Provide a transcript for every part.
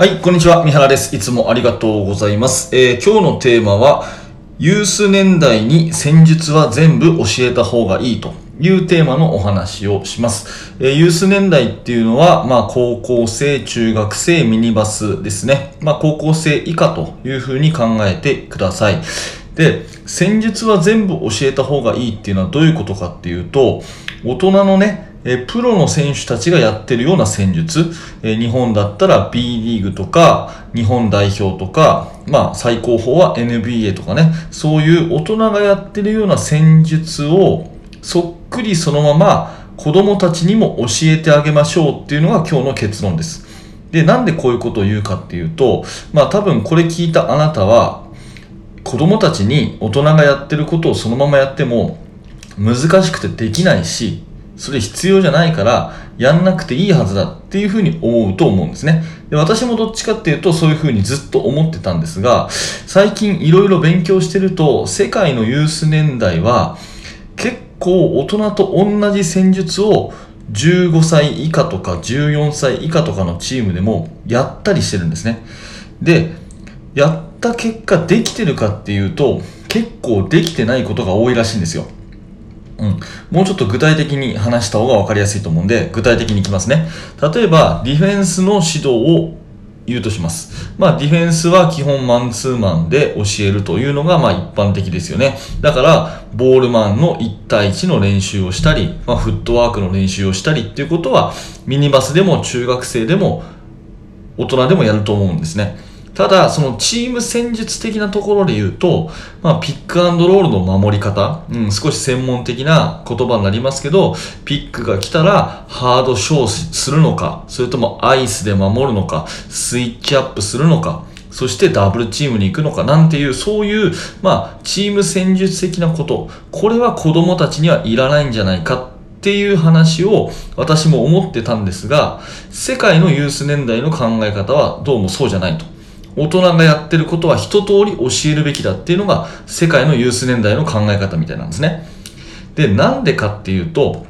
はい、こんにちは。三原です。いつもありがとうございます。えー今日のテーマは、ユース年代に戦術は全部教えた方がいいというテーマのお話をします。えーユース年代っていうのは、まあ、高校生、中学生、ミニバスですね。まあ、高校生以下というふうに考えてください。で、戦術は全部教えた方がいいっていうのはどういうことかっていうと、大人のね、えプロの選手たちがやってるような戦術、え日本だったら B リーグとか、日本代表とか、まあ最高峰は NBA とかね、そういう大人がやってるような戦術をそっくりそのまま子供たちにも教えてあげましょうっていうのが今日の結論です。で、なんでこういうことを言うかっていうと、まあ多分これ聞いたあなたは、子供たちに大人がやってることをそのままやっても難しくてできないし、それ必要じゃないからやんなくていいはずだっていうふうに思うと思うんですね。で私もどっちかっていうとそういうふうにずっと思ってたんですが、最近いろいろ勉強してると世界のユース年代は結構大人と同じ戦術を15歳以下とか14歳以下とかのチームでもやったりしてるんですね。で、やった結果できてるかっていうと結構できてないことが多いらしいんですよ。うん、もうちょっと具体的に話した方が分かりやすいと思うんで具体的にいきますね。例えばディフェンスの指導を言うとします。まあディフェンスは基本マンツーマンで教えるというのがまあ一般的ですよね。だからボールマンの1対1の練習をしたり、まあ、フットワークの練習をしたりっていうことはミニバスでも中学生でも大人でもやると思うんですね。ただ、そのチーム戦術的なところで言うと、まあ、ピックアンドロールの守り方、うん、少し専門的な言葉になりますけど、ピックが来たらハードショーするのか、それともアイスで守るのか、スイッチアップするのか、そしてダブルチームに行くのかなんていう、そういう、まあ、チーム戦術的なこと、これは子供たちにはいらないんじゃないかっていう話を私も思ってたんですが、世界のユース年代の考え方はどうもそうじゃないと。大人がやってることは一通り教えるべきだっていうのが世界のユース年代の考え方みたいなんですね。で、なんでかっていうと、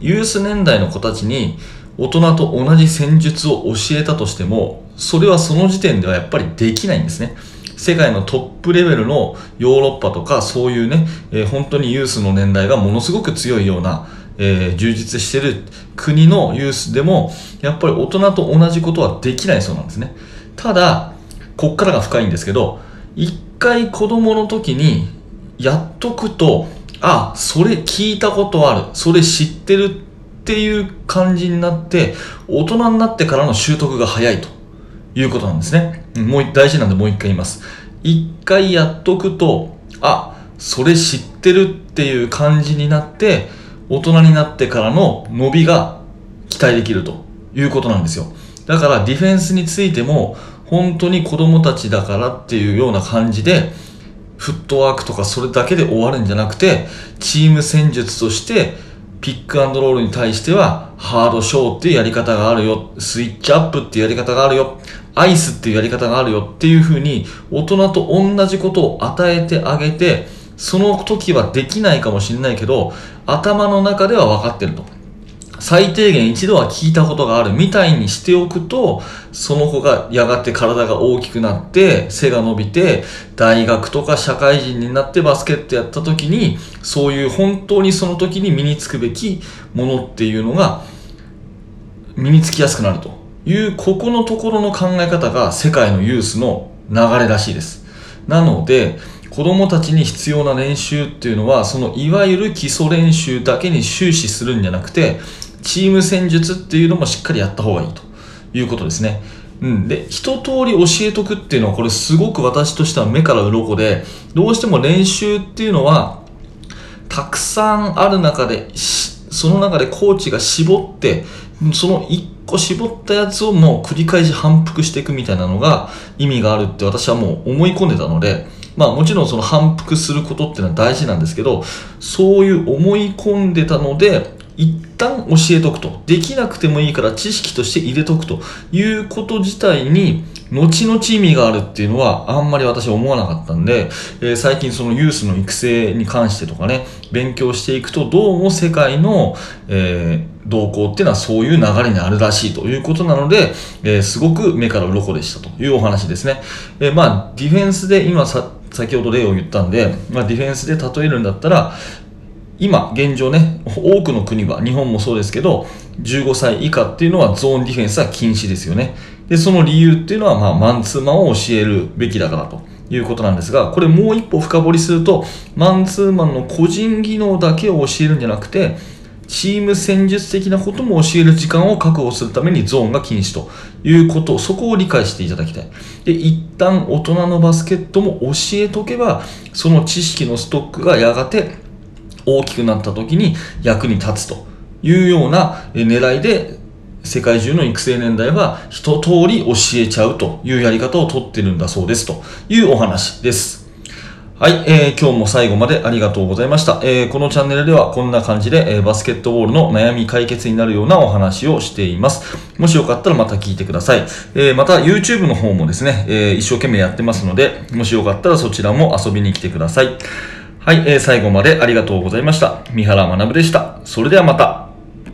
ユース年代の子たちに大人と同じ戦術を教えたとしても、それはその時点ではやっぱりできないんですね。世界のトップレベルのヨーロッパとかそういうね、えー本当にユースの年代がものすごく強いような、えー充実してる国のユースでもやっぱり大人と同じことはできないそうなんですね。ただ、こっからが深いんですけど、一回子供の時にやっとくと、あ、それ聞いたことある、それ知ってるっていう感じになって、大人になってからの習得が早いということなんですね。もう大事なんでもう一回言います。一回やっとくと、あ、それ知ってるっていう感じになって、大人になってからの伸びが期待できるということなんですよ。だからディフェンスについても本当に子供たちだからっていうような感じでフットワークとかそれだけで終わるんじゃなくてチーム戦術としてピックアンドロールに対してはハードショーっていうやり方があるよスイッチアップっていうやり方があるよアイスっていうやり方があるよっていう風に大人と同じことを与えてあげてその時はできないかもしれないけど頭の中では分かってると。最低限一度は聞いたことがあるみたいにしておくと、その子がやがて体が大きくなって、背が伸びて、大学とか社会人になってバスケットやった時に、そういう本当にその時に身につくべきものっていうのが、身につきやすくなるという、ここのところの考え方が世界のユースの流れらしいです。なので、子供たちに必要な練習っていうのは、そのいわゆる基礎練習だけに終始するんじゃなくて、チーム戦術っていうのもしっかりやった方がいいということですね。うん。で、一通り教えとくっていうのは、これすごく私としては目から鱗で、どうしても練習っていうのは、たくさんある中で、その中でコーチが絞って、その一個絞ったやつをもう繰り返し反復していくみたいなのが意味があるって私はもう思い込んでたので、まあもちろんその反復することっていうのは大事なんですけど、そういう思い込んでたので、一旦教えとくと。できなくてもいいから知識として入れとくということ自体に、後々意味があるっていうのはあんまり私は思わなかったんで、えー最近そのユースの育成に関してとかね、勉強していくとどうも世界の、えー動向っていうのはそういう流れにあるらしいということなので、えー、すごく目から鱗でしたというお話ですね。えー、まあ、ディフェンスで今さ、先ほど例を言ったんで、まあ、ディフェンスで例えるんだったら、今、現状ね、多くの国は、日本もそうですけど、15歳以下っていうのはゾーンディフェンスは禁止ですよね。で、その理由っていうのは、まあ、マンツーマンを教えるべきだからということなんですが、これもう一歩深掘りすると、マンツーマンの個人技能だけを教えるんじゃなくて、チーム戦術的なことも教える時間を確保するためにゾーンが禁止ということ、そこを理解していただきたい。で、一旦大人のバスケットも教えとけば、その知識のストックがやがて大きくなった時に役に立つというような狙いで世界中の育成年代は一通り教えちゃうというやり方をとってるんだそうですというお話です。はい、えー、今日も最後までありがとうございました。えー、このチャンネルではこんな感じで、えー、バスケットボールの悩み解決になるようなお話をしています。もしよかったらまた聞いてください。えー、また YouTube の方もですね、え、一生懸命やってますので、もしよかったらそちらも遊びに来てください。はい、えー、最後までありがとうございました。三原学でした。それではまた。